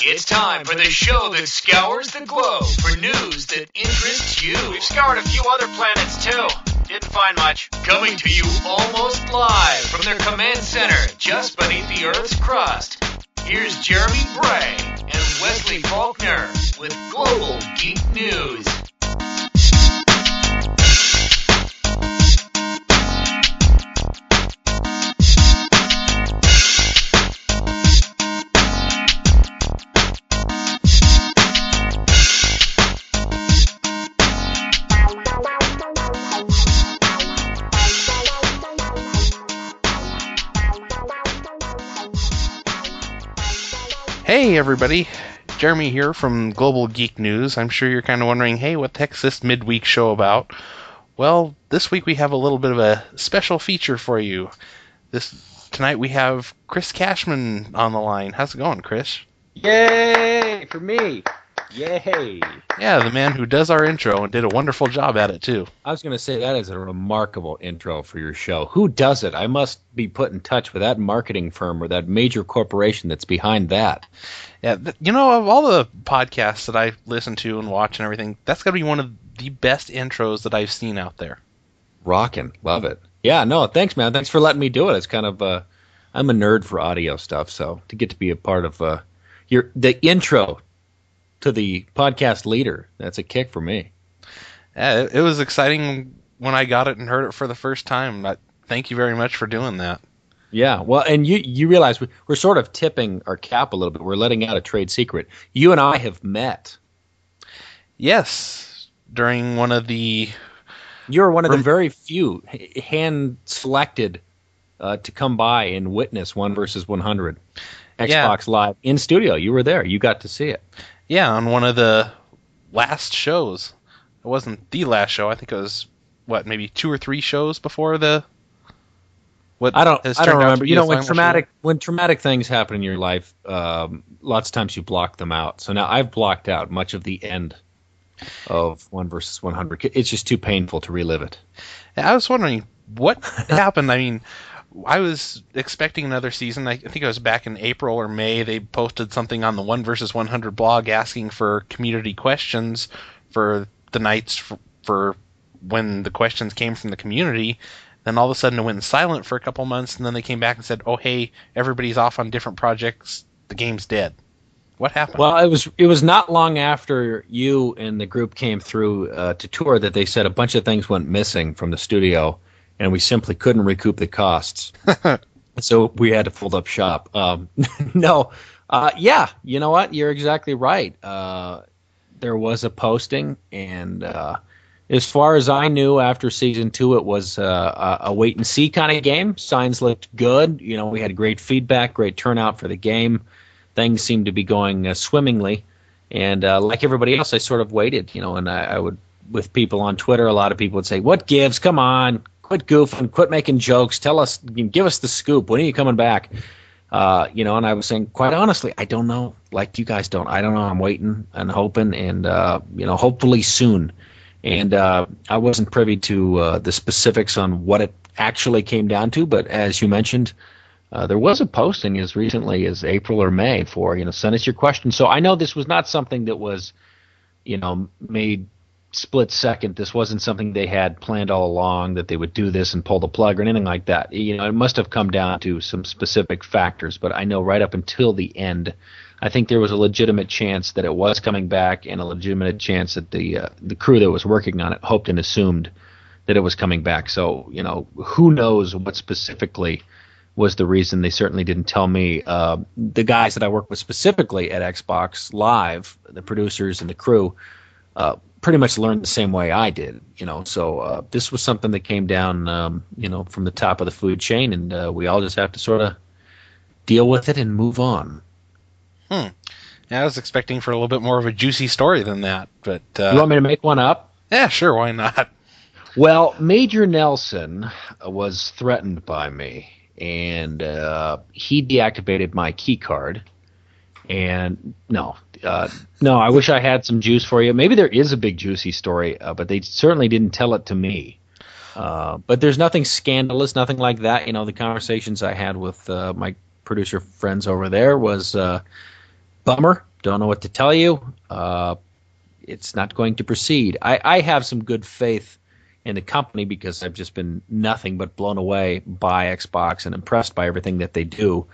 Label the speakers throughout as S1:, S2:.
S1: It's time for the show that scours the globe for news that interests you. We've scoured a few other planets too. Didn't find much. Coming to you almost live from their command center just beneath the Earth's crust. Here's Jeremy Bray and Wesley Faulkner with Global Geek News.
S2: Hey everybody, Jeremy here from Global Geek News. I'm sure you're kind of wondering, hey, what the heck's this midweek show about? Well, this week we have a little bit of a special feature for you. This tonight we have Chris Cashman on the line. How's it going, Chris?
S3: Yay for me! Yay!
S2: Yeah, the man who does our intro and did a wonderful job at it too.
S3: I was going to say that is a remarkable intro for your show. Who does it? I must be put in touch with that marketing firm or that major corporation that's behind that.
S2: Yeah, th- you know, of all the podcasts that I listen to and watch and everything, that's got to be one of the best intros that I've seen out there.
S3: Rocking, love it. Yeah, no, thanks, man. Thanks for letting me do it. It's kind of uh, I'm a nerd for audio stuff, so to get to be a part of uh, your the intro to the podcast leader, that's a kick for me.
S2: Yeah, it, it was exciting when I got it and heard it for the first time. But thank you very much for doing that.
S3: Yeah, well, and you you realize we, we're sort of tipping our cap a little bit. We're letting out a trade secret. You and I have met.
S2: Yes, during one of the
S3: You're one of the very few hand selected uh, to come by and witness one versus 100 Xbox
S2: Yeah.
S3: Live in studio. You were there. You got to see it.
S2: Yeah on one of the last shows. It wasn't the last show. I think it was what maybe two or three shows before the. What
S3: I don't. I don't
S2: turned out to
S3: remember. You know, when
S2: final show.
S3: traumatic when traumatic things happen in your life, um, lots of times you block them out. So now I've blocked out much of the end of one versus 100. It's just too painful to relive it.
S2: I was wondering what happened. I mean, I was expecting another season. I think it was back in April or May. They posted something on the One versus 100 blog asking for community questions for the nights for, for when the questions came from the community. Then all of a sudden it went silent for a couple months, and then they came back and said, "Oh, hey, everybody's off on different projects. The game's dead." What happened?
S3: Well, it was it was not long after you and the group came through uh, to tour that they said a bunch of things went missing from the studio, and we simply couldn't recoup the costs. so we had to fold up shop. Um, no, uh, yeah, you know what? You're exactly right. Uh, there was a posting, and uh, as far as I knew, after season two, it was uh, a, a wait and see kind of game. Signs looked good. You know, we had great feedback, great turnout for the game. Things seemed to be going uh, swimmingly, and uh, like everybody else, I sort of waited. You know, and I, I would with people on Twitter, a lot of people would say, "What gives? Come on, quit goofing, quit making jokes. Tell us, give us the scoop. When are you coming back?" Uh, you know, and I was saying, quite honestly, I don't know. Like you guys don't. I don't know. I'm waiting and hoping, and uh, you know, hopefully soon. And uh, I wasn't privy to uh, the specifics on what it actually came down to, but as you mentioned, uh, there was a posting as recently as April or May for you know send us your questions. So I know this was not something that was, you know, made split second. This wasn't something they had planned all along that they would do this and pull the plug or anything like that. You know, it must have come down to some specific factors. But I know right up until the end, I think there was a legitimate chance that it was coming back, and a legitimate chance that the uh, the crew that was working on it hoped and assumed that it was coming back. So you know, who knows what specifically was the reason? They certainly didn't tell me. Uh, the guys that I work with specifically at Xbox Live, the producers and the crew, uh, pretty much learned the same way I did. You know, so uh, this was something that came down, um, you know, from the top of the food chain, and uh, we all just have to sort of deal with it and move on.
S2: Yeah, I was expecting for a little bit more of a juicy story than that, but uh,
S3: you want me to make one up?
S2: yeah, sure, why not?
S3: Well, Major Nelson was threatened by me, and uh, he deactivated my key card. And no, uh, no, I wish I had some juice for you. Maybe there is a big juicy story, uh, but they certainly didn't tell it to me. Uh, but there's nothing scandalous, nothing like that. You know, the conversations I had with uh, my producer friends over there was uh, bummer. don't know what to tell you. Uh, it's not going to proceed. I, I have some good faith in the company because I've just been nothing but blown away by Xbox and impressed by everything that they do.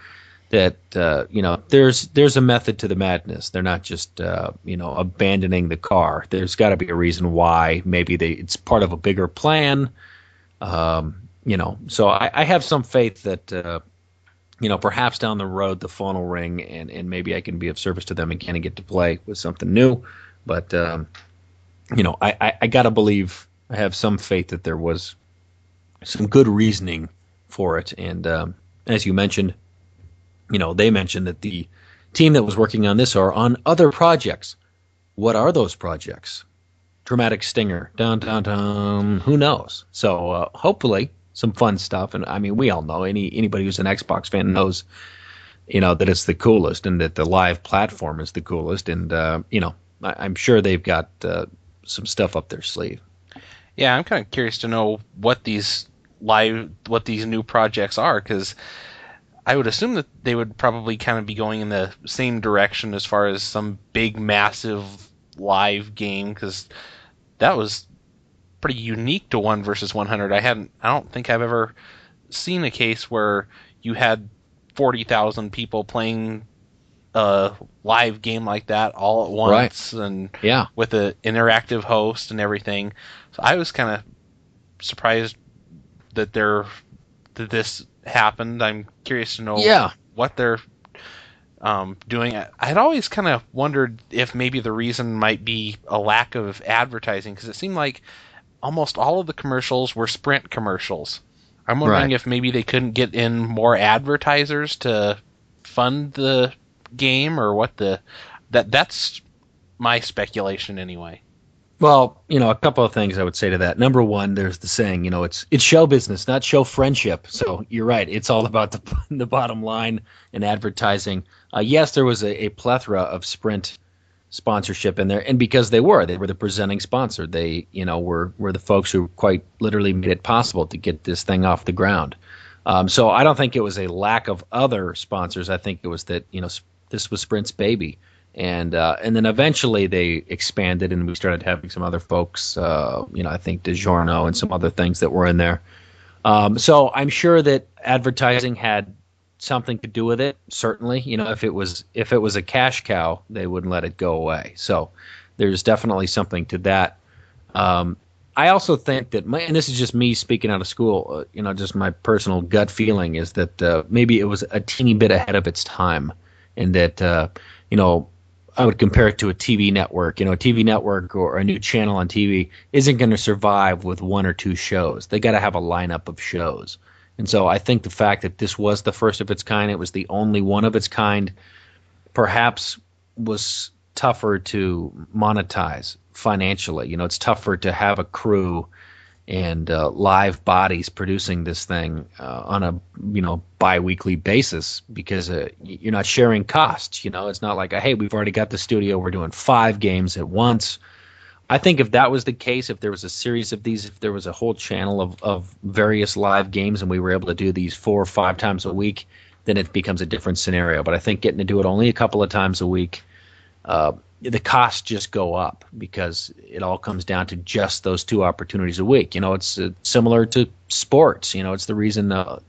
S3: That uh, you know, there's there's a method to the madness. They're not just uh, you know abandoning the car. There's got to be a reason why. Maybe they it's part of a bigger plan. Um, you know, so I, I have some faith that uh, you know perhaps down the road the phone will ring and and maybe I can be of service to them again and get to play with something new. But um, you know, I, I, I got to believe I have some faith that there was some good reasoning for it. And um, as you mentioned, you know, they mentioned that the team that was working on this are on other projects. What are those projects? Dramatic stinger, dun dun dun. Who knows? So uh, hopefully some fun stuff. And I mean, we all know any anybody who's an Xbox fan knows, you know, that it's the coolest and that the live platform is the coolest. And uh, you know, I, am sure they've got uh, some stuff up their sleeve.
S2: Yeah, I'm kind of curious to know what these live, what these new projects are, because I would assume that they would probably kind of be going in the same direction as far as some big, massive live game, because that was pretty unique to one versus 100. I hadn't, I don't think I've ever seen a case where you had 40,000 people playing a live game like that all at once
S3: right.
S2: and
S3: yeah
S2: with an interactive host and everything so i was kind of surprised that there that this happened i'm curious to know
S3: yeah.
S2: what they're um, doing i had always kind of wondered if maybe the reason might be a lack of advertising because it seemed like almost all of the commercials were sprint commercials i'm wondering
S3: right.
S2: if maybe they couldn't get in more advertisers to fund the game or what the that that's my speculation anyway.
S3: Well, you know, a couple of things I would say to that. Number one, there's the saying, you know, it's it's show business, not show friendship. So you're right; it's all about the the bottom line and advertising. Uh, yes, there was a, a plethora of Sprint sponsorship in there, and because they were, they were the presenting sponsor. They, you know, were were the folks who quite literally made it possible to get this thing off the ground. Um, so I don't think it was a lack of other sponsors. I think it was that you know this was Sprint's baby. And uh, and then eventually they expanded and we started having some other folks, uh, you know, I think DiGiorno and some other things that were in there. Um, so I'm sure that advertising had something to do with it. Certainly, you know, if it was if it was a cash cow, they wouldn't let it go away. So there's definitely something to that. Um, I also think that, my, and this is just me speaking out of school, uh, you know, just my personal gut feeling is that uh, maybe it was a teeny bit ahead of its time and that uh, you know I would compare it to a TV network. You know, a TV network or a new channel on TV isn't going to survive with one or two shows. They got to have a lineup of shows. And so I think the fact that this was the first of its kind, it was the only one of its kind, perhaps was tougher to monetize financially. You know, it's tougher to have a crew and uh, live bodies producing this thing uh, on a you know biweekly basis because uh, you're not sharing costs. You know, it's not like hey, we've already got the studio, we're doing five games at once. I think if that was the case, if there was a series of these, if there was a whole channel of, of various live games and we were able to do these four or five times a week, then it becomes a different scenario. But I think getting to do it only a couple of times a week, uh, the costs just go up because it all comes down to just those two opportunities a week. You know, it's uh, similar to sports. You know, it's the reason uh,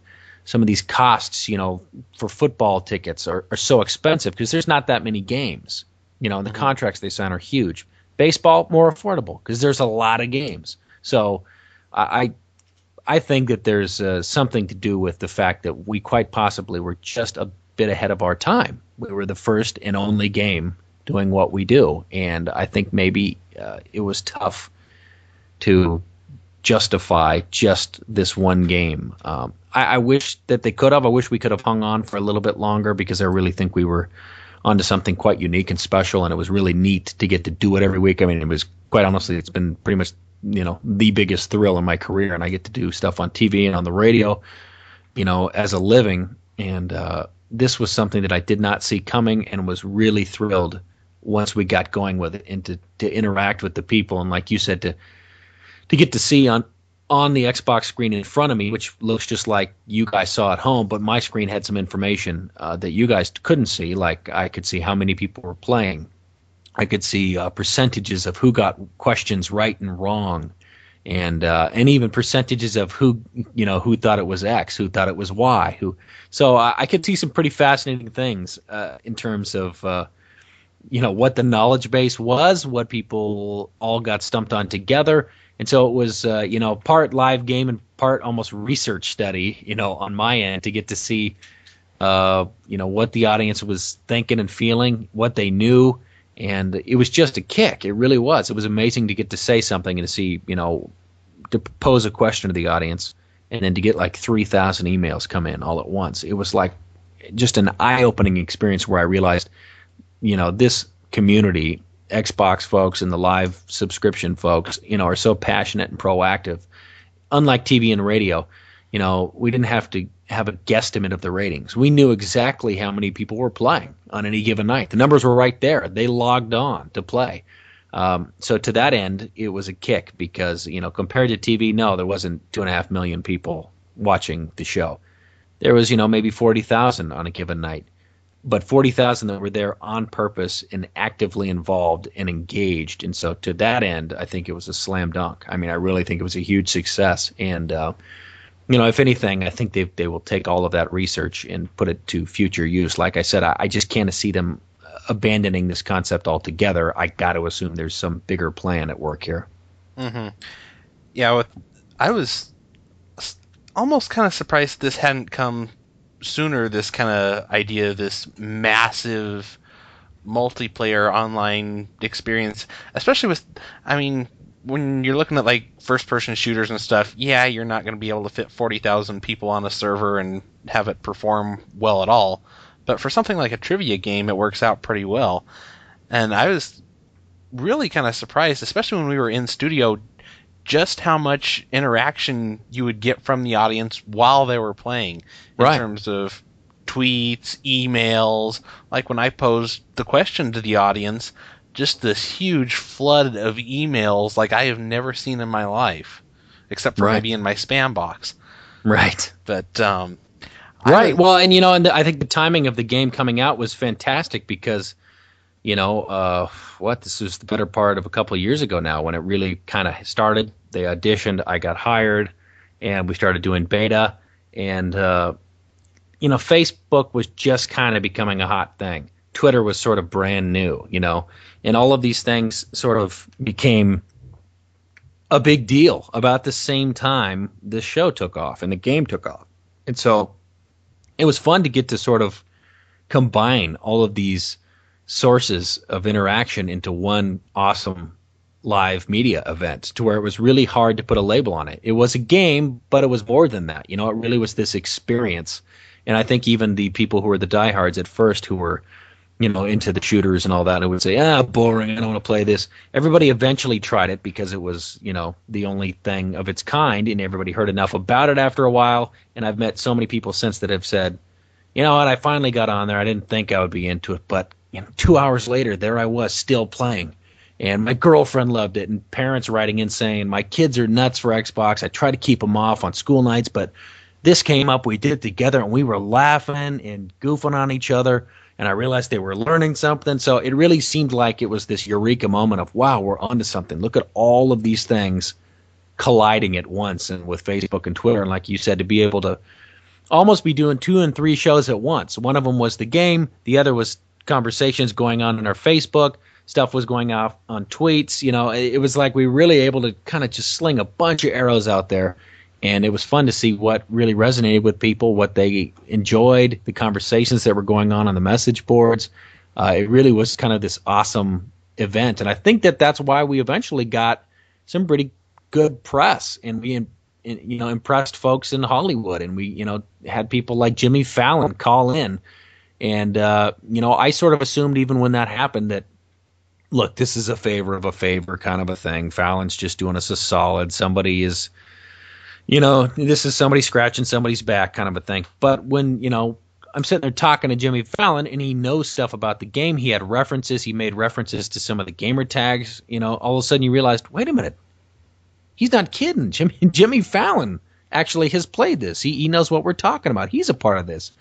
S3: some of these costs, you know, for football tickets are, are so expensive because there's not that many games. You know, and the mm-hmm. contracts they sign are huge. Baseball more affordable because there's a lot of games. So I I think that there's uh, something to do with the fact that we quite possibly were just a bit ahead of our time. We were the first and only game doing what we do. And I think maybe uh, it was tough to justify just this one game. Um, I, I, wish that they could have. I wish we could have hung on for a little bit longer because I really think we were onto something quite unique and special, and it was really neat to get to do it every week. I mean, it was quite honestly, it's been pretty much you know the biggest thrill in my career, and I get to do stuff on TV and on the radio, you know, as a living. And uh, this was something that I did not see coming, and was really thrilled once we got going with it and to, to interact with the people and like you said to to get to see on on the Xbox screen in front of me, which looks just like you guys saw at home, but my screen had some information uh, that you guys couldn't see. Like I could see how many people were playing. I could see uh, percentages of who got questions right and wrong, and uh, and even percentages of who you know who thought it was X, who thought it was Y, who. So I, I could see some pretty fascinating things uh, in terms of uh, you know what the knowledge base was, what people all got stumped on together, and so it was uh, you know part live game and part almost research study, you know, on my end to get to see uh, you know what the audience was thinking and feeling, what they knew, and it was just a kick. It really was. It was amazing to get to say something and to see you know to pose a question to the audience, and then to get like three thousand emails come in all at once. It was like just an eye-opening experience where I realized you know this community xbox folks and the live subscription folks you know are so passionate and proactive. Unlike tv and radio you know we didn't have to have a guesstimate of the ratings. We knew exactly how many people were playing on any given night. The numbers were right there. They logged on to play. Um, so to that end it was a kick because you know compared to tv no there wasn't two and a half million people watching the show. There was you know maybe 40000 on a given night but 40,000 that were there on purpose and actively involved and engaged. And so to that end, I think it was a slam dunk. I mean, I really think it was a huge success. And, uh, you know, if anything, I think they, they will take all of that research and put it to future use. Like I said, I, I just can't see them abandoning this concept altogether. I got to assume there's some bigger plan at work here.
S2: Mm-hmm. Yeah, with, I was almost kind of surprised this hadn't come sooner this kind of idea, of this massive multiplayer online experience, especially with, I mean, when you're looking at like first person shooters and stuff, yeah, you're not going to be able to fit 40,000 people on a server and have it perform well at all. But for something like a trivia game, it works out pretty well. And I was really kind of surprised, especially when we were in studio, just how much interaction you would get from the audience while they were playing in
S3: right.
S2: terms of tweets, emails. Like when I posed the question to the audience, just this huge flood of emails like I have never seen in my life, except for
S3: right.
S2: maybe in my spam box.
S3: Right.
S2: But um,
S3: right. Well, and you know, and I think the timing of the game coming out was fantastic because you know, uh, what this was the better part of a couple of years ago now when it really kind of started. They auditioned, I got hired, and we started doing beta. And uh, you know, Facebook was just kind of becoming a hot thing. Twitter was sort of brand new, you know, and all of these things sort of became a big deal about the same time the show took off and the game took off. And so it was fun to get to sort of combine all of these sources of interaction into one awesome live media event to where it was really hard to put a label on it. It was a game, but it was more than that. You know, it really was this experience. And I think even the people who were the diehards at first who were, you know, into the shooters and all that, and would say, ah, boring, I don't want to play this. Everybody eventually tried it because it was, you know, the only thing of its kind, and everybody heard enough about it after a while. And I've met so many people since that have said, you know what, I finally got on there. I didn't think I would be into it, but you know, two hours later, there I was still playing. And my girlfriend loved it, and parents writing in saying, My kids are nuts for Xbox. I try to keep them off on school nights, but this came up. We did it together, and we were laughing and goofing on each other. And I realized they were learning something. So it really seemed like it was this eureka moment of, wow, we're onto something. Look at all of these things colliding at once. And with Facebook and Twitter, and like you said, to be able to almost be doing two and three shows at once. One of them was the game, the other was conversations going on in our Facebook. Stuff was going off on tweets. You know, it, was like we were really able to kind of just sling a bunch of arrows out there. And it was fun to see what really resonated with people, what they enjoyed, the conversations that were going on on the message boards. Uh, it really was kind of this awesome event. And I think that that's why we eventually got some pretty good press and we you know impressed folks in Hollywood and we you know had people like Jimmy Fallon call in and uh, you know, I sort of assumed even when that happened that look, this is a favor of a favor kind of a thing. Fallon's just doing us a solid. Somebody is, you know, this is somebody scratching somebody's back kind of a thing. But when you know, I'm sitting there talking to Jimmy Fallon, and he knows stuff about the game. He had references. He made references to some of the gamer tags. You know, all of a sudden you realized, wait a minute, He's not kidding. Jimmy Jimmy Fallon actually has played this. He he knows what we're talking about. He's a part of this.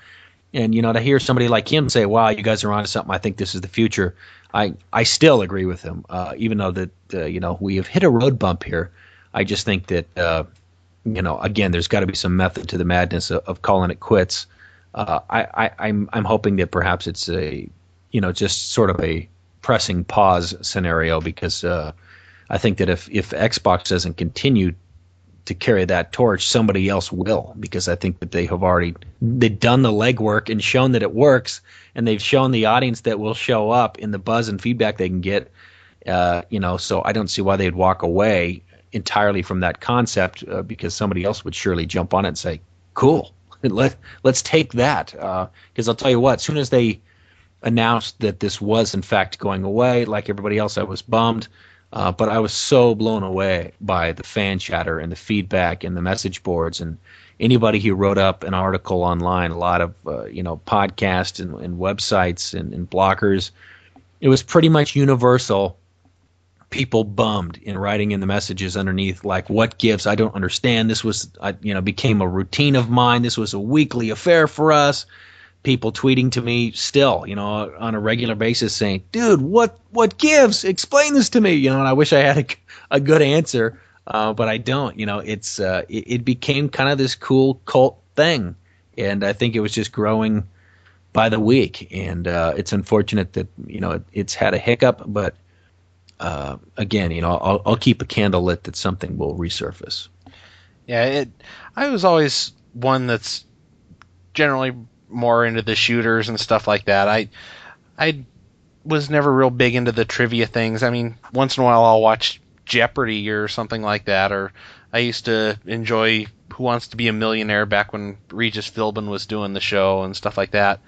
S3: And you know, to hear somebody like him say, "Wow, you guys are onto something," I think this is the future. I I still agree with him, uh, even though that uh, you know we have hit a road bump here. I just think that uh, you know, again, there's got to be some method to the madness of, of calling it quits. Uh, I, I I'm I'm hoping that perhaps it's a you know just sort of a pressing pause scenario because uh, I think that if if Xbox doesn't continue to carry that torch, somebody else will because I think that they have already they've done the legwork and shown that it works, and they've shown the audience that will show up in the buzz and feedback they can get. Uh, you know, so I don't see why they'd walk away entirely from that concept uh, because somebody else would surely jump on it and say, "Cool, let let's take that." Because uh, I'll tell you what, as soon as they announced that this was in fact going away, like everybody else, I was bummed. Uh, but I was so blown away by the fan chatter and the feedback and the message boards and anybody who wrote up an article online, a lot of uh, you know podcasts and, and websites and, and bloggers. It was pretty much universal. People bummed in writing in the messages underneath like what gives i don't understand. This was I, you know became a routine of mine. This was a weekly affair for us people tweeting to me still you know on a regular basis saying dude what what gives explain this to me you know and i wish i had a, a good answer uh, but i don't you know it's uh, it, it became kind of this cool cult thing and i think it was just growing by the week and uh, it's unfortunate that you know it, it's had a hiccup but uh, again, you know, I'll, I'll keep a candle lit that something will resurface.
S2: Yeah, it. I was always one that's generally more into the shooters and stuff like that. I, I was never real big into the trivia things. I mean, once in a while I'll watch Jeopardy or something like that, or I used to enjoy Who Wants to Be a Millionaire back when Regis Philbin was doing the show and stuff like that.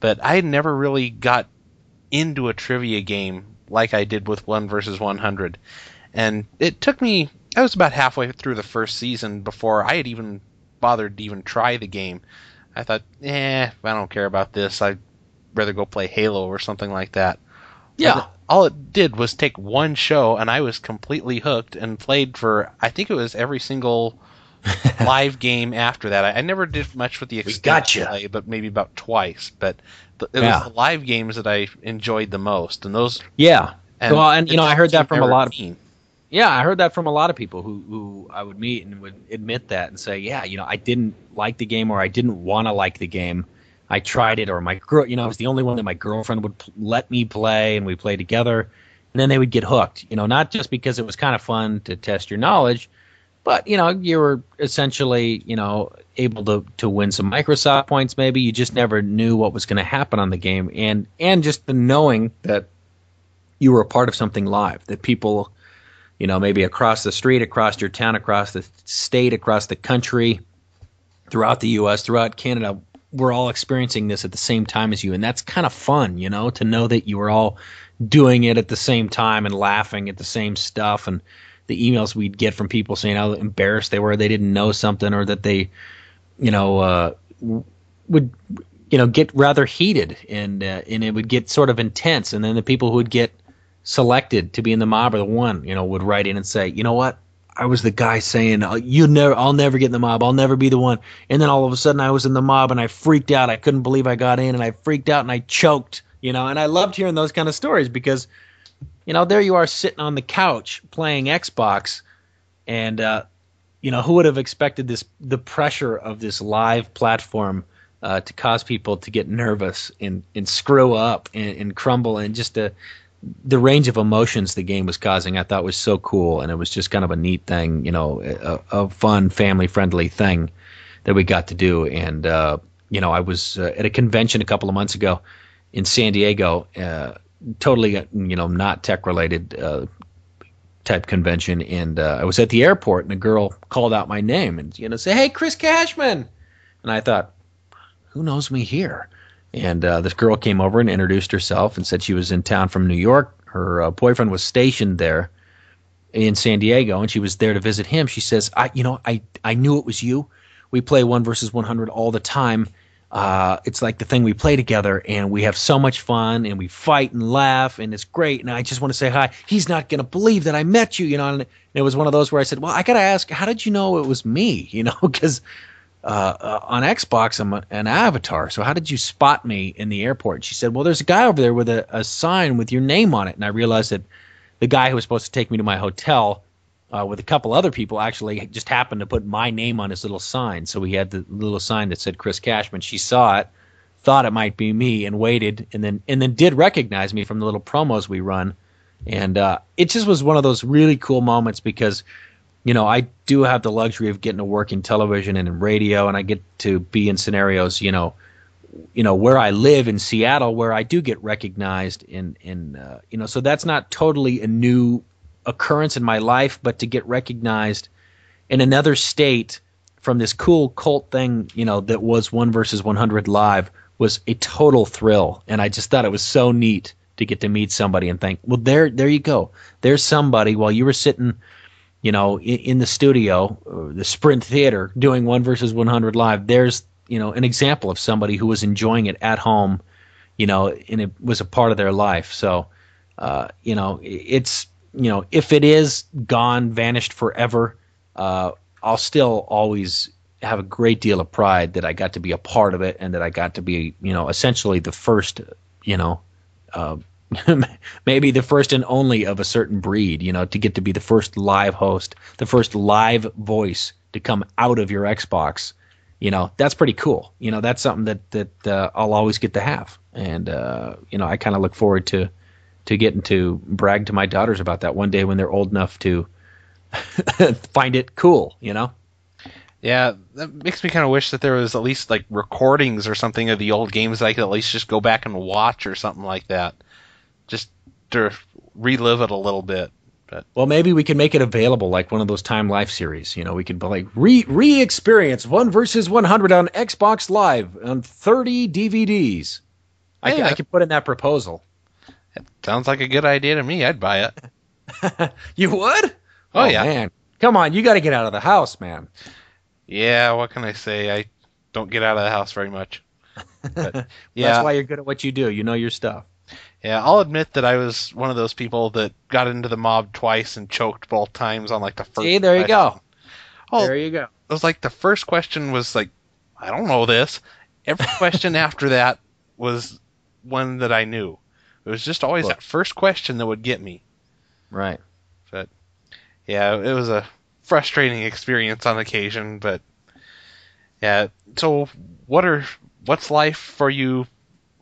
S2: But I never really got into a trivia game like I did with one versus 100. And it took me, I was about halfway through the first season before I had even bothered to even try the game. I thought, eh, I don't care about this. I'd rather go play Halo or something like that.
S3: Yeah.
S2: all it did was take one show, and I was completely hooked and played for, I think it was every single live game after that. I, I, never did much with the
S3: extended gotcha.
S2: play, but maybe about twice. But it yeah. was the live games that I enjoyed the most, and those.
S3: Yeah. And well, and you know, I heard that from a lot of. Mean. Yeah, I heard that from a lot of people who who I would meet and would admit that and say, yeah, you know, I didn't like the game or I didn't want to like the game. I tried it, or my girl, you know, I was the only one that my girlfriend would let me play, and we play together. And then they would get hooked, you know, not just because it was kind of fun to test your knowledge, but you know, you were essentially, you know, able to to win some Microsoft points. Maybe you just never knew what was going to happen on the game, and and just the knowing that you were a part of something live, that people, you know, maybe across the street, across your town, across the state, across the country, throughout the U.S., throughout Canada, we're all experiencing this at the same time as you, and that's kind of fun, you know, to know that you were all doing it at the same time and laughing at the same stuff and the emails we'd get from people saying how embarrassed they were they didn't know something or that they you know uh, would you know get rather heated and uh, and it would get sort of intense and then the people who would get selected to be in the mob or the one you know would write in and say you know what? I was the guy saying oh, you never I'll never get in the mob. I'll never be the one. And then all of a sudden I was in the mob and I freaked out. I couldn't believe I got in and I freaked out and I choked you know? And I loved hearing those kind of stories because you know, there you are sitting on the couch playing Xbox, and uh, you know, who would have expected this? The pressure of this live platform uh, to cause people to get nervous and and screw up and, and crumble, and just the the range of emotions the game was causing, I thought was so cool, and it was just kind of a neat thing, you know, a, a fun, family friendly thing that we got to do, and uh, you know, I was uh, at a convention a couple of months ago in San Diego uh, totally you know not tech related uh, type convention, and uh, I was at the airport, and a girl called out my name and you know say, "Hey, Chris Cashman," and I thought, "Who knows me here?" And uh, this girl came over and introduced herself and said she was in town from New York. Her uh, boyfriend was stationed there in San Diego, and she was there to visit him. She says, "I, you know, I I knew it was you. We play one versus one hundred all the time." uh, it's like the thing we play together and we have so much fun and we fight and laugh and it's great and I just want to say hi. He's not going to believe that I met you, you know. And it was one of those where I said, "Well, I got to ask, how did you know it was me?" You know, because uh, uh, on Xbox I'm an avatar. So how did you spot me in the airport? And she said, "Well, there's a guy over there with a, a sign with your name on it." And I realized that the guy who was supposed to take me to my hotel uh, with a couple other people actually just happened to put my name on his little sign. So he had the little sign that said Chris Cashman. She saw it, thought it might be me, and waited, and then and then did recognize me from the little promos we run. And uh, it just was one of those really cool moments because, you know, I do have the luxury of getting to work in television and in radio, and I get to be in scenarios, you know, you know where I live in Seattle, where I do get recognized in in uh, you know, so that's not totally a new occurrence in my life, but to get recognized in another state from this cool cult thing, you know, that was one versus 100 live was a total thrill. And I just thought it was so neat to get to meet somebody and think, well, there, there you go. There's somebody while you were sitting, you know, in, in the studio, uh, the Sprint Theater, doing one versus 100 live. There's, you know, an example of somebody who was enjoying it at home, you know, and it was a part of their life. So, uh, you know, it's you know, if it is gone, vanished forever, uh, I'll still always have a great deal of pride that I got to be a part of it and that I got to be, you know, essentially the first, you know, uh, maybe the first and only of a certain breed, you know, to get to be the first live host, the first live voice to come out of your Xbox. You know, that's pretty cool. You know, that's something that that uh, I'll always get to have, and uh, you know, I kind of look forward to to get into brag to my daughters about that one day when they're old enough to find it cool, you know?
S2: Yeah, that makes me kind of wish that there was at least like recordings or something of the old games I could at least just go back and watch or something like that, just to relive it a little bit. But
S3: well, maybe we could make it available like one of those Time Life series. You know, we could like re re experience one versus one hundred on Xbox Live on thirty DVDs. I, yeah. could, I could put in that proposal.
S2: It Sounds like a good idea to me. I'd buy
S3: it. you would?
S2: Oh, oh yeah.
S3: Man. Come on, you got to get out of the house, man.
S2: Yeah, what can I say? I don't get out of the house very much.
S3: But, yeah. That's why you're good at what you do. You know your stuff.
S2: Yeah, I'll admit that I was one of those people that got into the mob twice and choked both times on like the first.
S3: See, there question. you go. Oh, there you go.
S2: It was like the first question was like, I don't know this. Every question after that was one that I knew. It was just always that first question that would get me.
S3: Right.
S2: But yeah, it was a frustrating experience on occasion, but yeah. So what are what's life for you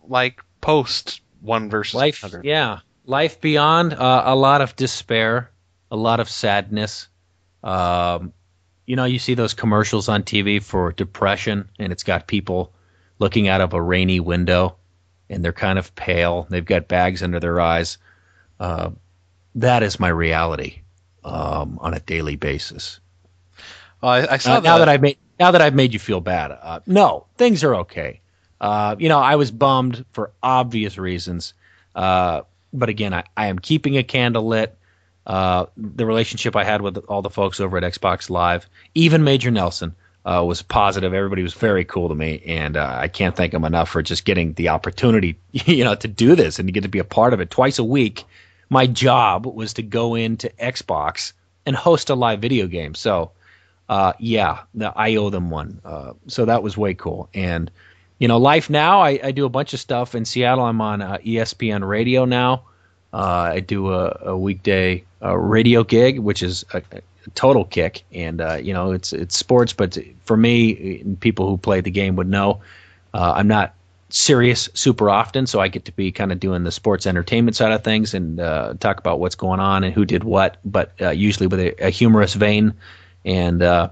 S2: like post one versus
S3: life? 100? Yeah, life beyond uh, a lot of despair, a lot of sadness. Um, you know, you see those commercials on TV for depression, and it's got people looking out of a rainy window and they're kind of pale. They've got bags under their eyes. Uh, that is my reality um, on a daily basis.
S2: Well, I, I saw
S3: uh, now that I've made now that I've made you feel bad. Uh, no, things are okay. Uh, you know, I was bummed for obvious reasons, uh, but again, I, I am keeping a candle lit. Uh, the relationship I had with all the folks over at Xbox Live, even Major Nelson, uh, was positive. Everybody was very cool to me, and uh, I can't thank them enough for just getting the opportunity, you know, to do this and to get to be a part of it twice a week. My job was to go into Xbox and host a live video game. So, yeah, I owe them one. So that was way cool. And you know, life now, I, I do a bunch of stuff in Seattle. I'm on uh, ESPN Radio now. Uh, I do a, a weekday radio gig, which is a, total kick. And uh, you know, it's it's sports, but for me, people who play the game would know uh, I'm not serious super often, so I get to be kind of doing the sports entertainment side of things and uh, talk about what's going on and who did what, but uh, usually with a, a, humorous vein. And uh,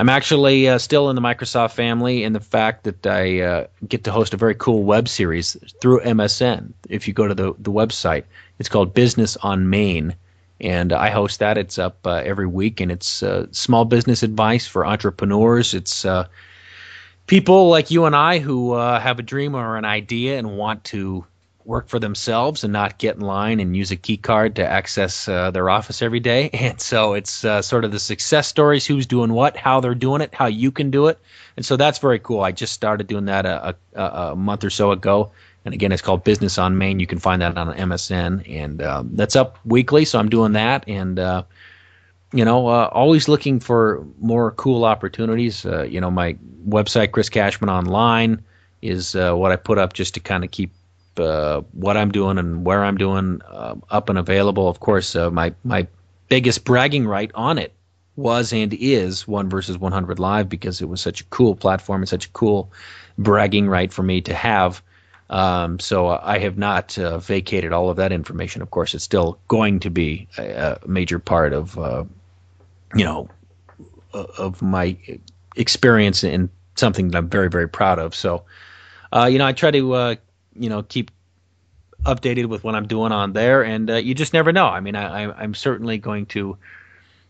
S3: I'm actually uh, still in the Microsoft family in the fact that I get to host a very cool web series through MSN. If you go to the the website, it's called Business on Main and I host that. It's up uh, every week, and it's uh, small business advice for entrepreneurs. It's uh, people like you and I who uh, have a dream or an idea and want to work for themselves and not get in line and use a key card to access uh, their office every day. And so it's uh, sort of the success stories, who's doing what, how they're doing it, how you can do it. And so that's very cool. I just started doing that a, a, a month or so ago. And again, it's called Business on Main. You can find that on MSN, and um, that's up weekly. So I'm doing that, and uh, you know, uh, always looking for more cool opportunities. Uh, you know, my website, Chris Cashman Online, is uh, what I put up just to kind of keep uh, what I'm doing and where I'm doing uh, up and available. Of course, uh, my my biggest bragging right on it was and is one versus 100 live because it was such a cool platform and such a cool bragging right for me to have. Um, so I have not uh, vacated all of that information. Of course, it's still going to be a, a major part of uh, you know of my experience in something that I'm very very proud of. So uh, you know, I try to you know keep updated with what I'm doing on there, and uh, you just never know. I mean, I, am certainly going to,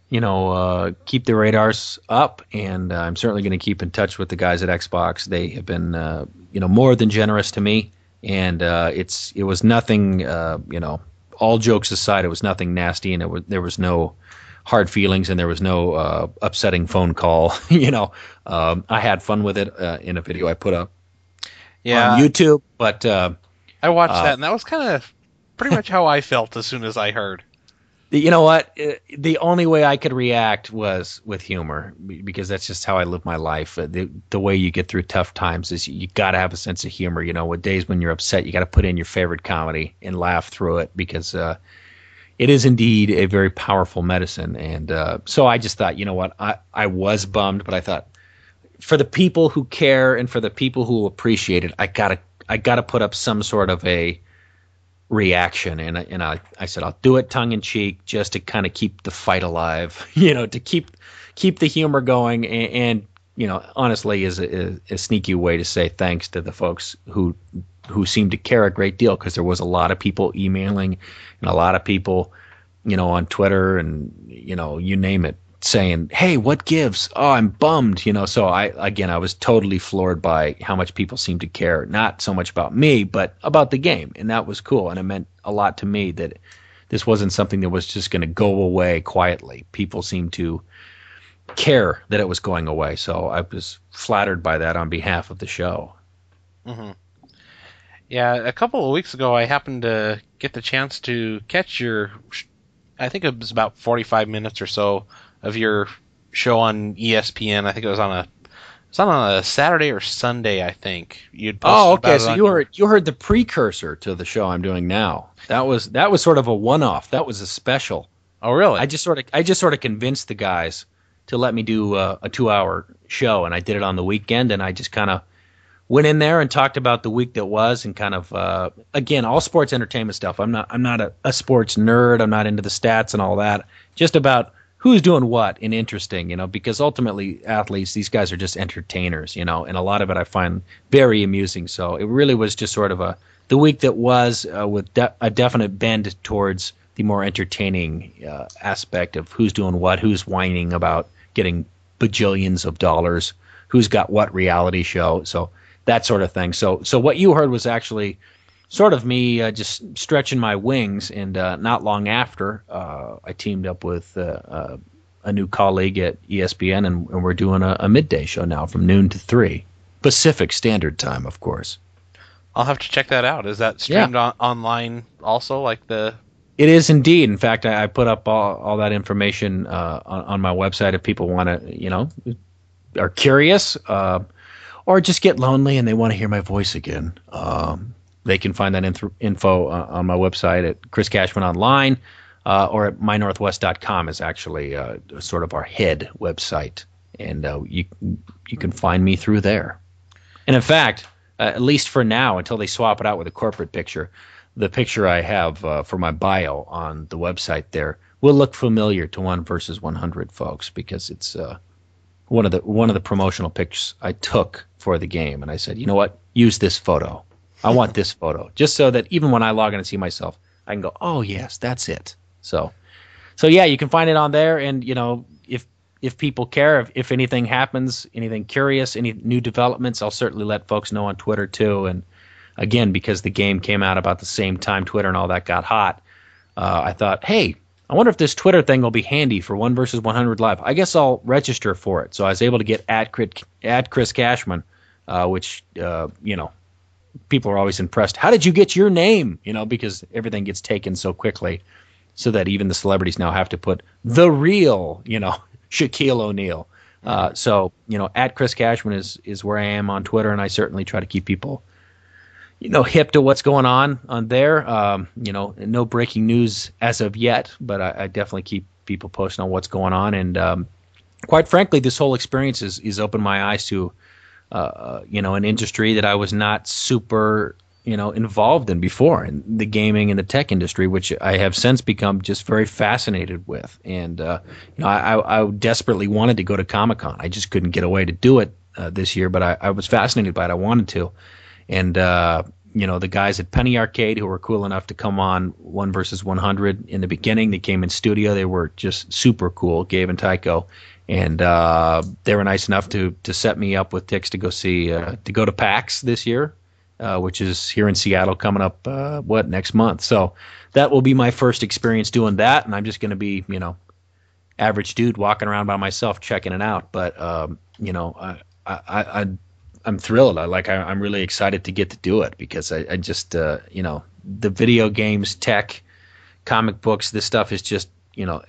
S3: you know, uh, keep the radars up, and uh, I'm certainly going to keep in touch with the guys at Xbox. They have been, uh, you know, more than generous to me, and uh, it's it was nothing, uh, you know, all jokes aside, it was nothing nasty, and it was there was no hard feelings, and there was no upsetting phone call. you know, um, I had fun with it in a video I put up
S2: yeah.
S3: on YouTube. But uh,
S2: I watched uh, that, and that was kind of pretty much how I felt as soon as I heard.
S3: You know what? Uh, the only way I could react was with humor because that's just how I live my life. Uh, the, the way you get through tough times is you, you got to have a sense of humor. You know, with days when you're upset, you got to put in your favorite comedy and laugh through it because uh, it is indeed a very powerful medicine. And uh, so I just thought, you know what? I, I was bummed, but I thought, for the people who care and for the people who appreciate it, I gotta I gotta put up some sort of a reaction. And and I, I said I'll do it tongue in cheek just to kind of keep the fight alive, you know, to keep keep the humor going. And, and you know honestly is a, a, sneaky way to say thanks to the folks who who seem to care a great deal because there was a lot of people emailing and a lot of people you know on Twitter and you know you name it saying, "Hey, what gives?" Oh, I'm bummed, you know. So I again, I was totally floored by how much people seemed to care, not so much about me, but about the game, and that was cool, and it meant a lot to me that this wasn't something that was just going to go away quietly. People seemed to care that it was going away, so I was flattered by that on behalf of the show.
S2: Mm-hmm. Yeah, a couple of weeks ago, I happened to get the chance to catch your. I think it was about 45 minutes or so of your show on ESPN. I think it was on a it's on a Saturday or Sunday, I think. You'd
S3: oh, okay. So you heard you heard the precursor to the show I'm doing now. That was that was sort of a one off. That was a special.
S2: Oh, really?
S3: I just sort of I just sort of convinced the guys to let me do a, a two hour show, and I did it on the weekend, and I just kind of went in there and talked about the week that was, and kind of uh, again all sports entertainment stuff. I'm not I'm not a, a sports nerd. I'm not into the stats and all that. Just about who's doing what and interesting, you know, because ultimately athletes, these guys are just entertainers, you know, and a lot of it I find very amusing. So it really was just sort of a the week that was uh, with de- a definite bend towards the more entertaining uh, aspect of who's doing what, who's whining about getting bajillions of dollars, who's got what reality show, so that sort of thing. So so what you heard was actually sort of me uh, just stretching my wings. And uh, not long after, uh, I teamed up with uh, uh, a new colleague at ESPN, and, and we're doing a, a, midday show now from noon to three Pacific Standard Time, of course.
S2: I'll have to check that out. Is that streamed yeah. on- online also, like the?
S3: It is indeed. In fact, I, I put up all, all that information uh, on, on, my website if people want to, you know, are curious or just get lonely and they want to hear my voice again. Um, they can find that inf- info uh, on my website at Chris Cashman Online uh, or at mynorthwest.com is actually uh, sort of our head website. And uh, you, you can find me through there. And in fact, uh, at least for now, until they swap it out with a corporate picture, the picture I have uh, for my bio on the website there will look familiar to one versus 100 folks because it's one of the one of the promotional pics I took for the game, and I said, you know what, use this photo I want this photo, just so that even when I log in and see myself, I can go, oh yes, that's it. So, so yeah, you can find it on there, and you know, if if people care, if, if anything happens, anything curious, any new developments, I'll certainly let folks know on Twitter too. And again because the game came out about the same time Twitter and all that got hot. Uh, I thought, hey, I wonder if this Twitter thing will be handy for one versus 100 live. I guess I'll register for it. So I was able to get at, at Chris Cashman, uh, which uh, you know people are always impressed. How did you get your name? You know because everything gets taken so quickly, so that even the celebrities now have to put the real, you know, Shaquille O'Neal. Uh, so you know, at Chris Cashman is is where I am on Twitter, and I certainly try to keep people you know hip to what's going on on there. Um, you know, no breaking news as of yet, but I, I definitely keep people posting on what's going on. And um, quite frankly, this whole experience is is opened my eyes to uh, you know an industry that I was not super you know involved in before in the gaming and the tech industry which i have since become just very fascinated with and uh, you know I, I desperately wanted to go to comic-con i just couldn't get away to do it uh, this year but I, I was fascinated by it i wanted to and uh, you know the guys at Penny Arcade who were cool enough to come on one versus 100 in the beginning. They came in studio. They were just super cool, Gabe and Tycho, and uh, they were nice enough to to set me up with tickets to go see uh, to go to PAX this year, uh, which is here in Seattle coming up uh, what next month. So that will be my first experience doing that, and I'm just going to be you know average dude walking around by myself checking it out. But um, you know I I, I I'm thrilled. I like. I, am really excited to get to do it because I, I just, uh, you know, the video games, tech, comic books, this stuff is just, you know,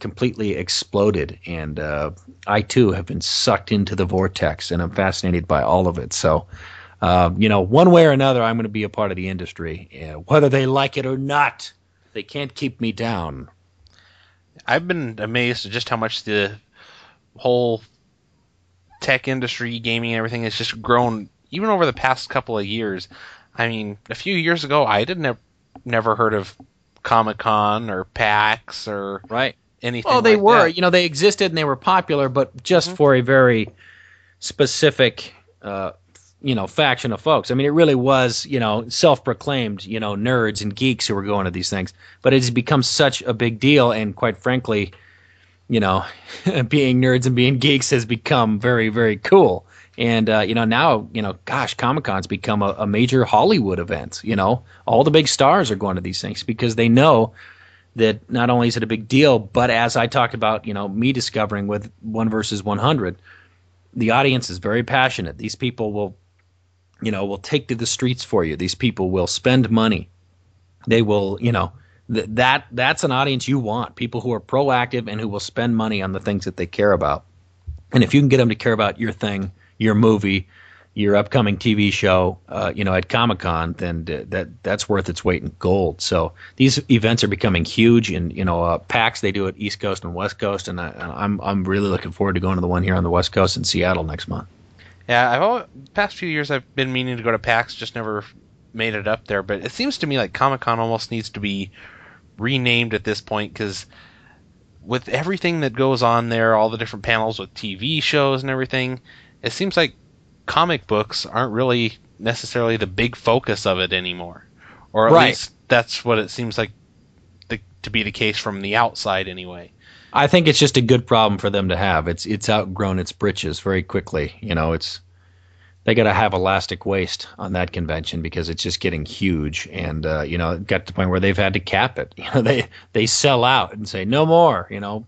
S3: completely exploded, and uh, I too have been sucked into the vortex, and I'm fascinated by all of it. So, uh, you know, one way or another, I'm going to be a part of the industry, yeah, whether they like it or not. They can't keep me down.
S2: I've been amazed at just how much the whole tech industry, gaming, and everything has just grown even over the past couple of years. I mean, a few years ago, I didn't have never heard of Comic Con or PAX or
S3: right
S2: anything.
S3: Well, they
S2: like
S3: were,
S2: that.
S3: you know, they existed and they were popular, but just mm-hmm. for a very specific, uh, you know, faction of folks. I mean, it really was, you know, self-proclaimed, you know, nerds and geeks who were going to these things. But it's become such a big deal, and quite frankly, you know, being nerds and being geeks has become very, very cool. And uh, you know now, you know, gosh, Comic Con's become a, a, major Hollywood event. You know, all the big stars are going to these things because they know that not only is it a big deal, but as I talked about, you know, me discovering with one versus one hundred, the audience is very passionate. These people will, you know, will take to the streets for you. These people will spend money. They will, you know, that that's an audience you want people who are proactive and who will spend money on the things that they care about and if you can get them to care about your thing your movie your upcoming TV show, uh, you know, at Comic Con, then that that's worth its weight in gold. So these events are becoming huge, and you know, uh, PAX they do it East Coast and West Coast, and I, am I'm, I'm really looking forward to going to the one here on the West Coast in Seattle next month.
S2: Yeah, I've always, past few years I've been meaning to go to PAX, just never made it up there. But it seems to me like Comic Con almost needs to be renamed at this point because with everything that goes on there, all the different panels with TV shows and everything, it seems like comic books aren't really necessarily the big focus of it anymore. Or at
S3: right.
S2: least that's what it seems like the, to be the case from the outside anyway.
S3: I think it's just a good problem for them to have. It's it's outgrown its britches very quickly. You know, it's they got to have elastic waist on that convention because it's just getting huge, and uh, you know, it got to the point where they've had to cap it. You know, they they sell out and say no more. You know,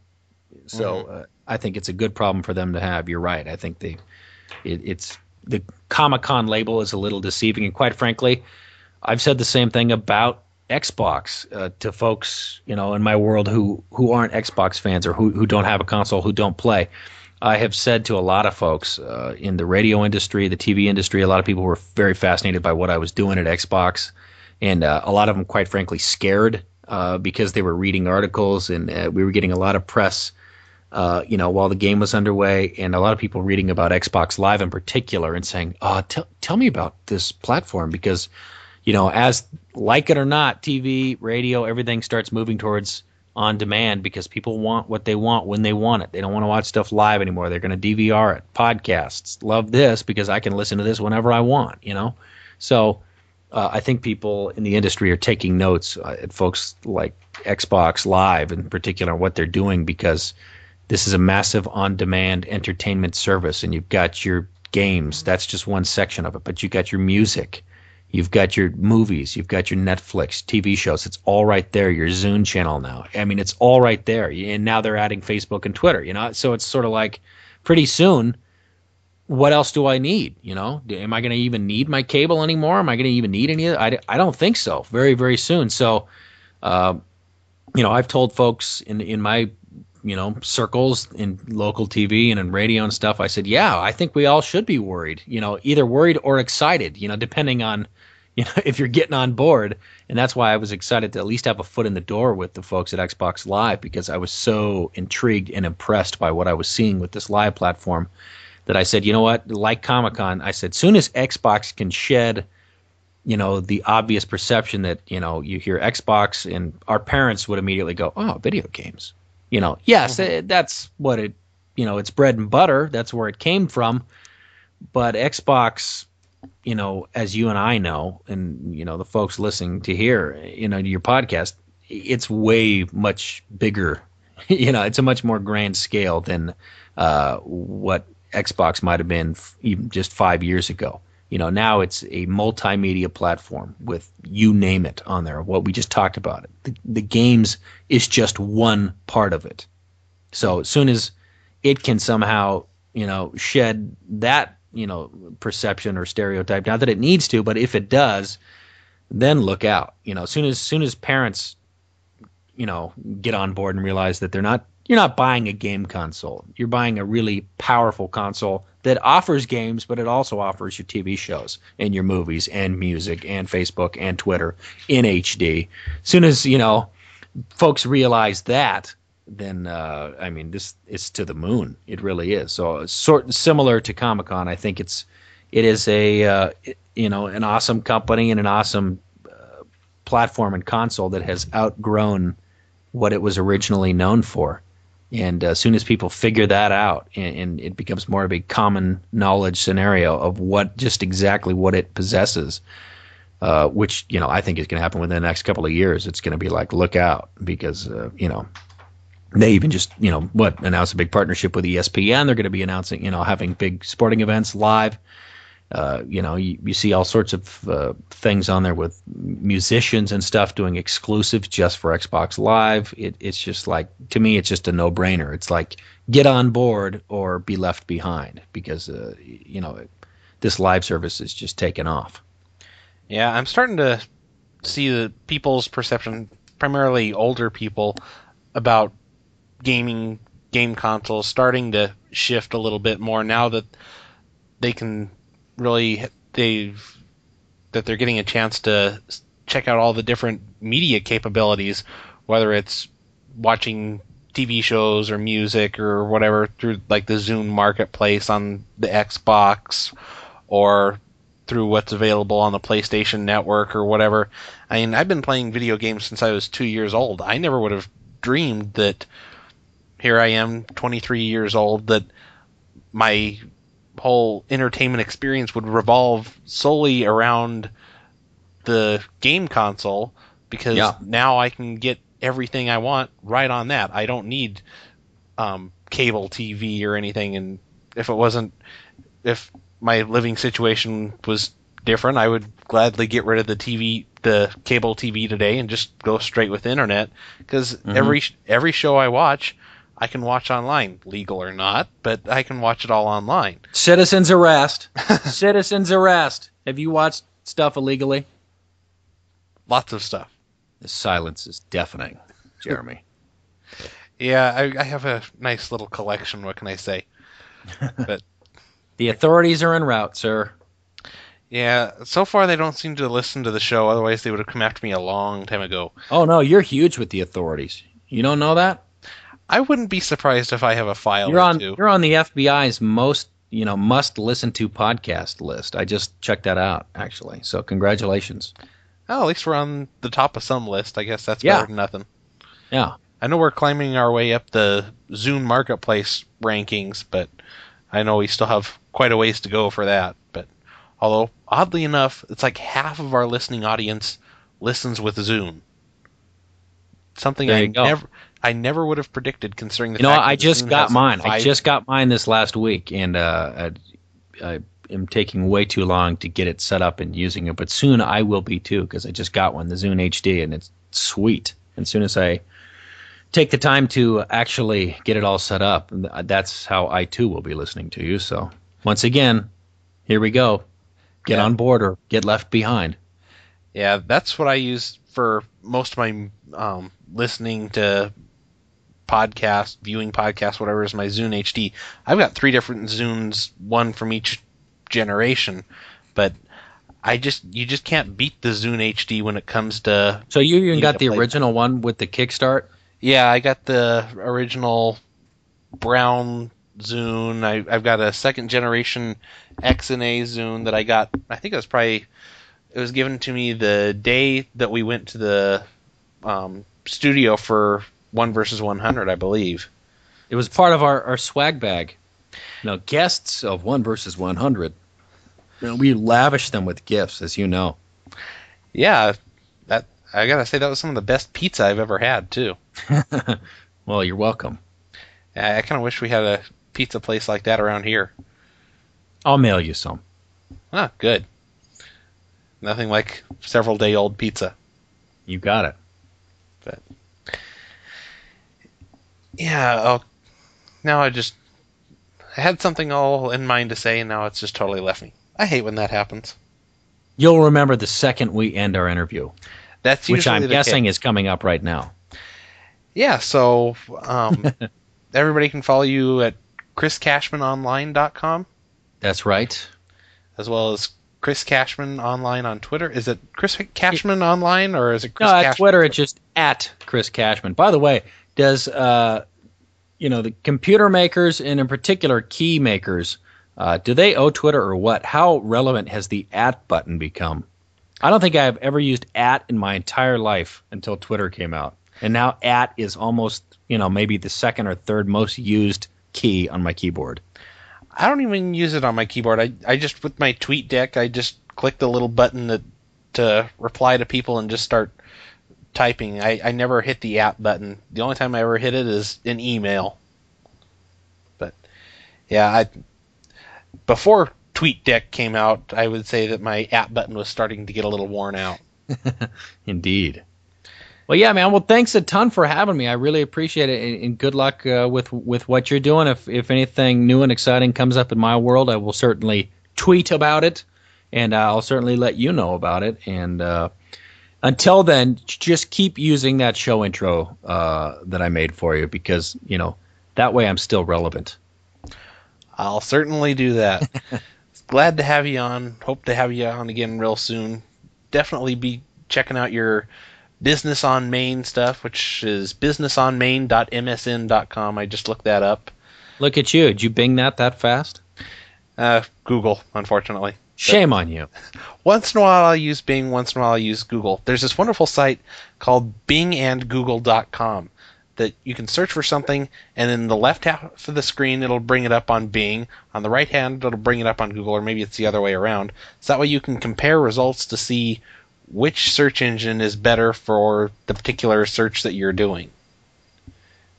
S3: so mm-hmm. uh, I think it's a good problem for them to have. You're right. I think they it, it's the Comic Con label is a little deceiving, and quite frankly, I've said the same thing about Xbox uh, to folks, you know, in my world who who aren't Xbox fans or who who don't have a console, who don't play. I have said to a lot of folks uh, in the radio industry, the TV industry, a lot of people were very fascinated by what I was doing at Xbox, and uh, a lot of them, quite frankly, scared uh, because they were reading articles and uh, we were getting a lot of press, uh, you know, while the game was underway, and a lot of people reading about Xbox Live in particular and saying, "Oh, tell tell me about this platform," because, you know, as like it or not, TV, radio, everything starts moving towards on demand because people want what they want when they want it. They don't want to watch stuff live anymore. They're going to DVR it. Podcasts. Love this because I can listen to this whenever I want, you know? So uh, I think people in the industry are taking notes uh, at folks like Xbox Live in particular, what they're doing because this is a massive on demand entertainment service and you've got your games. That's just one section of it, but you've got your music You've got your movies, you've got your Netflix, TV shows. It's all right there. Your Zune channel now. I mean, it's all right there. And now they're adding Facebook and Twitter. You know, so it's sort of like pretty soon. What else do I need? You know, am I going to even need my cable anymore? Am I going to even need any of? I, I don't think so. Very, very soon. So, uh, you know, I've told folks in in my you know circles in local TV and in radio and stuff. I said, yeah, I think we all should be worried. You know, either worried or excited. You know, depending on you know if you're getting on board. And that's why I was excited to at least have a foot in the door with the folks at Xbox Live because I was so intrigued and impressed by what I was seeing with this live platform that I said, you know what, like Comic Con, I said, soon as Xbox can shed you know the obvious perception that you know you hear Xbox and our parents would immediately go, "Oh, video games." You know, yes, mm-hmm. that's what it. You know, it's bread and butter. That's where it came from. But Xbox, you know, as you and I know, and you know the folks listening to here, you know, your podcast, it's way much bigger. you know, it's a much more grand scale than uh, what Xbox might have been f- even just five years ago you know now it's a multimedia platform with you name it on there what we just talked about. The, the games is just one part of it. So as soon as it can somehow you know shed that you know perception or stereotype not that it needs to but if it does then look out. You know as soon as soon as parents you know get on board and realize that they're not you're not buying a game console you're buying a really powerful console that offers games, but it also offers your TV shows and your movies and music and Facebook and Twitter in HD. As soon as you know, folks realize that, then uh, I mean, this it's to the moon. It really is. So sort similar to Comic Con, I think it's it is a uh, you know an awesome company and an awesome uh, platform and console that has outgrown what it was originally known for. And as soon as people figure that out, and, and, it becomes more of a common knowledge scenario of what just exactly what it possesses, uh, which you know I think is going to happen within the next couple of years. It's going to be like look out because uh, you know they even just you know what announced a big partnership with ESPN. They're going to be announcing you know having big sporting events live uh, you know, you, you, see all sorts of uh, things on there with musicians and stuff doing exclusives just for Xbox Live. It, it's just like, to me, it's just a no brainer. It's like, get on board or be left behind because, uh, you know, this live service is just taken off.
S2: Yeah, I'm starting to see the people's perception, primarily older people, about gaming game consoles starting to shift a little bit more now that they can really they've that they're getting a chance to check out all the different media capabilities, whether it's watching TV shows or music or whatever through like the Zune marketplace on the Xbox or through what's available on the PlayStation Network or whatever. I mean, I've been playing video games since I was two years old. I never would have dreamed that here I am, 23 years old, that my whole entertainment experience would revolve solely around the game console because yeah. now I can get everything I want right on that. I don't need um, cable TV or anything. And if it wasn't, if my living situation was different, I would gladly get rid of the TV, the cable TV today, and just go straight with internet. Because mm-hmm. every every show I watch, I can watch online, legal or not, but I can watch it all online.
S3: Citizens arrest. Citizens arrest. Have you watched stuff illegally?
S2: Lots of stuff.
S3: The silence is deafening, Jeremy.
S2: yeah, I, I, have a nice little collection. What can I say?
S3: But the authorities are en route, sir.
S2: Yeah, so far they don't seem to listen to the show. Otherwise, they would have come after me a long time ago.
S3: Oh no, you're huge with the authorities. You don't know that?
S2: I wouldn't be surprised if I have a file.
S3: You're on.
S2: Two.
S3: You're on the FBI's most you know must listen to podcast list. I just checked that out actually. So congratulations.
S2: Oh, at least we're on the top of some list. I guess that's yeah. better than nothing.
S3: Yeah.
S2: I know we're climbing our way up the Zune Marketplace rankings, but I know we still have quite a ways to go for that. But although oddly enough, it's like half of our listening audience listens with Zune. Something I never I never would have predicted, considering the.
S3: You know, I just got mine. I just got mine this last week, and uh, I, I, am taking way too long to get it set up and using it, but soon I will be too because I just got one, the Zune HD, and it's sweet. And as soon as I take the time to actually get it all set up, that's how I too will be listening to you. So once again, here we go. Get
S2: Yeah.
S3: on board or get left behind.
S2: Yeah, that's what I use for most of my um, listening to podcasts, viewing podcast, whatever is my Zune HD. I've got three different Zunes, one from each generation, but I just you just can't beat the Zune HD when it comes to
S3: So you even got the original one with the kickstart.
S2: yeah. I got the original brown Zune. I, I've got a second generation X and A Zune that I got. I think it was probably it was given to me the day that we went to the um, studio for one versus one hundred, I believe.
S3: It was part of our, our swag bag. Now, guests of one versus one hundred. You know, we lavish them with gifts, as you know.
S2: Yeah, that I gotta say that was some of the best pizza I've ever had too.
S3: Well, you're welcome.
S2: I, I kind of wish we had a pizza place like that around here.
S3: I'll mail you some.
S2: Ah, good. Nothing like several day old pizza.
S3: You got it.
S2: Yeah. Oh, now I just I had something all in mind to say, and now it's just totally left me. I hate when that happens.
S3: You'll remember the second we end our interview,
S2: That's usually.
S3: which
S2: I'm
S3: guessing
S2: case.
S3: is coming up right now.
S2: Yeah. So um, everybody can follow you at chriscashmanonline.com
S3: That's right.
S2: as well as Chris Cashman online on Twitter. Is it Chris Cashman online or is it Chris
S3: No, at Twitter it's just at Chris Cashman. By the way, does uh, you know the computer makers and in particular key makers, uh, do they owe Twitter or what? How relevant has the at button become? I don't think I've ever used at in my entire life until Twitter came out, and now at is almost you know maybe the second or third most used key on my keyboard.
S2: I don't even use it on my keyboard. I, I just with my TweetDeck, I just click the little button that to reply to people and just start typing. I, I never hit the at button. The only time I ever hit it is in email. But yeah, I before TweetDeck came out, I would say that my at button was starting to get a little worn out.
S3: Indeed. Well, yeah, man. Well, thanks a ton for having me. I really appreciate it, and, and good luck uh, with with what you're doing. If if anything new and exciting comes up in my world, I will certainly tweet about it, and I'll certainly let you know about it. And uh, until then, just keep using that show intro uh, that I made for you because you know that way I'm still relevant.
S2: I'll certainly do that. Glad to have you on. Hope to have you on again real soon. Definitely be checking out your Business on Main stuff, which is businessonmain.msn.com. I just looked that up.
S3: Look at you. Did you Bing that that fast?
S2: Uh, Google, unfortunately.
S3: Shame on you.
S2: Once in a while I use Bing, once in a while I use Google. There's this wonderful site called bingandgoogle.com that you can search for something, and in the left half of the screen it'll bring it up on Bing. On the right hand it'll bring it up on Google, or maybe it's the other way around. So that way you can compare results to see which search engine is better for the particular search that you're doing.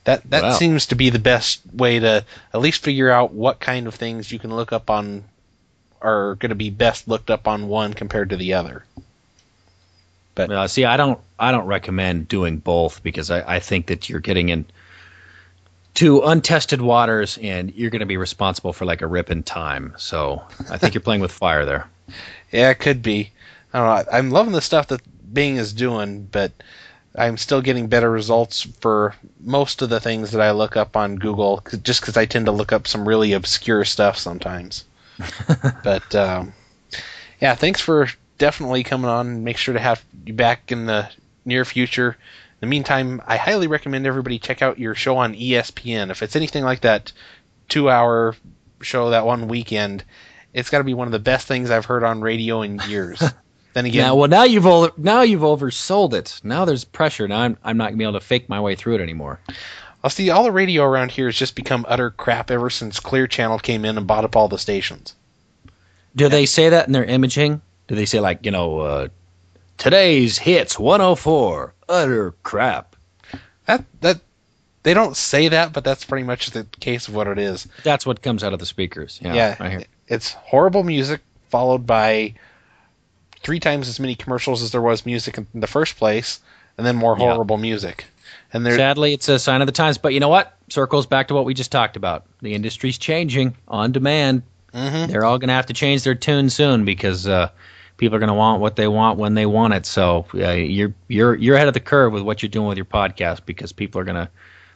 S2: That that
S3: Wow.
S2: seems to be the best way to at least figure out what kind of things you can look up on are going to be best looked up on one compared to the other.
S3: Uh, see, I don't, I don't recommend doing both because I, I think that you're getting in to untested waters, and you're going to be responsible for like a rip in time. So I think you're playing with fire there.
S2: Yeah, it could be. I don't know. I'm loving the stuff that Bing is doing, but I'm still getting better results for most of the things that I look up on Google just because I tend to look up some really obscure stuff sometimes. but um, yeah, thanks for definitely coming on. Make sure to have you back in the near future. In the meantime, I highly recommend everybody check out your show on ESPN. If it's anything like that two-hour show that one weekend, it's got to be one of the best things I've heard on radio in years. then again,
S3: Now, well, now you've over, now you've oversold it. Now there's pressure. Now I'm, I'm not going to be able to fake my way through it anymore.
S2: I'll see all the radio around here has just become utter crap ever since Clear Channel came in and bought up all the stations.
S3: Do they say that in their imaging? Do they say like, you know, uh, today's hits 104, utter crap?
S2: That that they don't say that, but that's pretty much the case of what it is.
S3: That's what comes out of the speakers. Yeah,
S2: Yeah,
S3: right.
S2: It's horrible music followed by three times as many commercials as there was music in the first place, and then more
S3: Yeah.
S2: horrible music. And there,
S3: Sadly, it's a sign of the times. But you know what? Circles back to what we just talked about. The industry's changing on demand.
S2: Mhm.
S3: They're all going to have to change their tune soon because uh, people are going to want what they want when they want it. So uh, you're you're you're ahead of the curve with what you're doing with your podcast because people are going to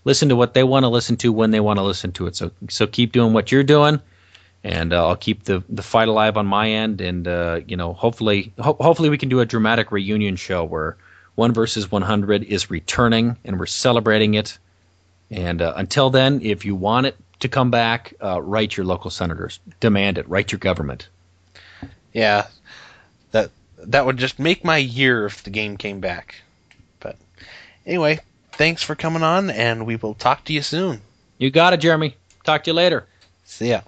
S3: listen to what they want to listen to when they want to listen to it. So so keep doing what you're doing, and uh, I'll keep the the fight alive on my end. And uh, you know, hopefully ho- hopefully we can do a dramatic reunion show where one versus 100 is returning and we're celebrating it. And uh, until then, if you want it to come back, uh, write your local senators, demand it, write your government.
S2: yeah, that that would just make my year if the game came back. But anyway, thanks for coming on, and we will talk to you soon.
S3: You got it, Jeremy. Talk to you later.
S2: See ya.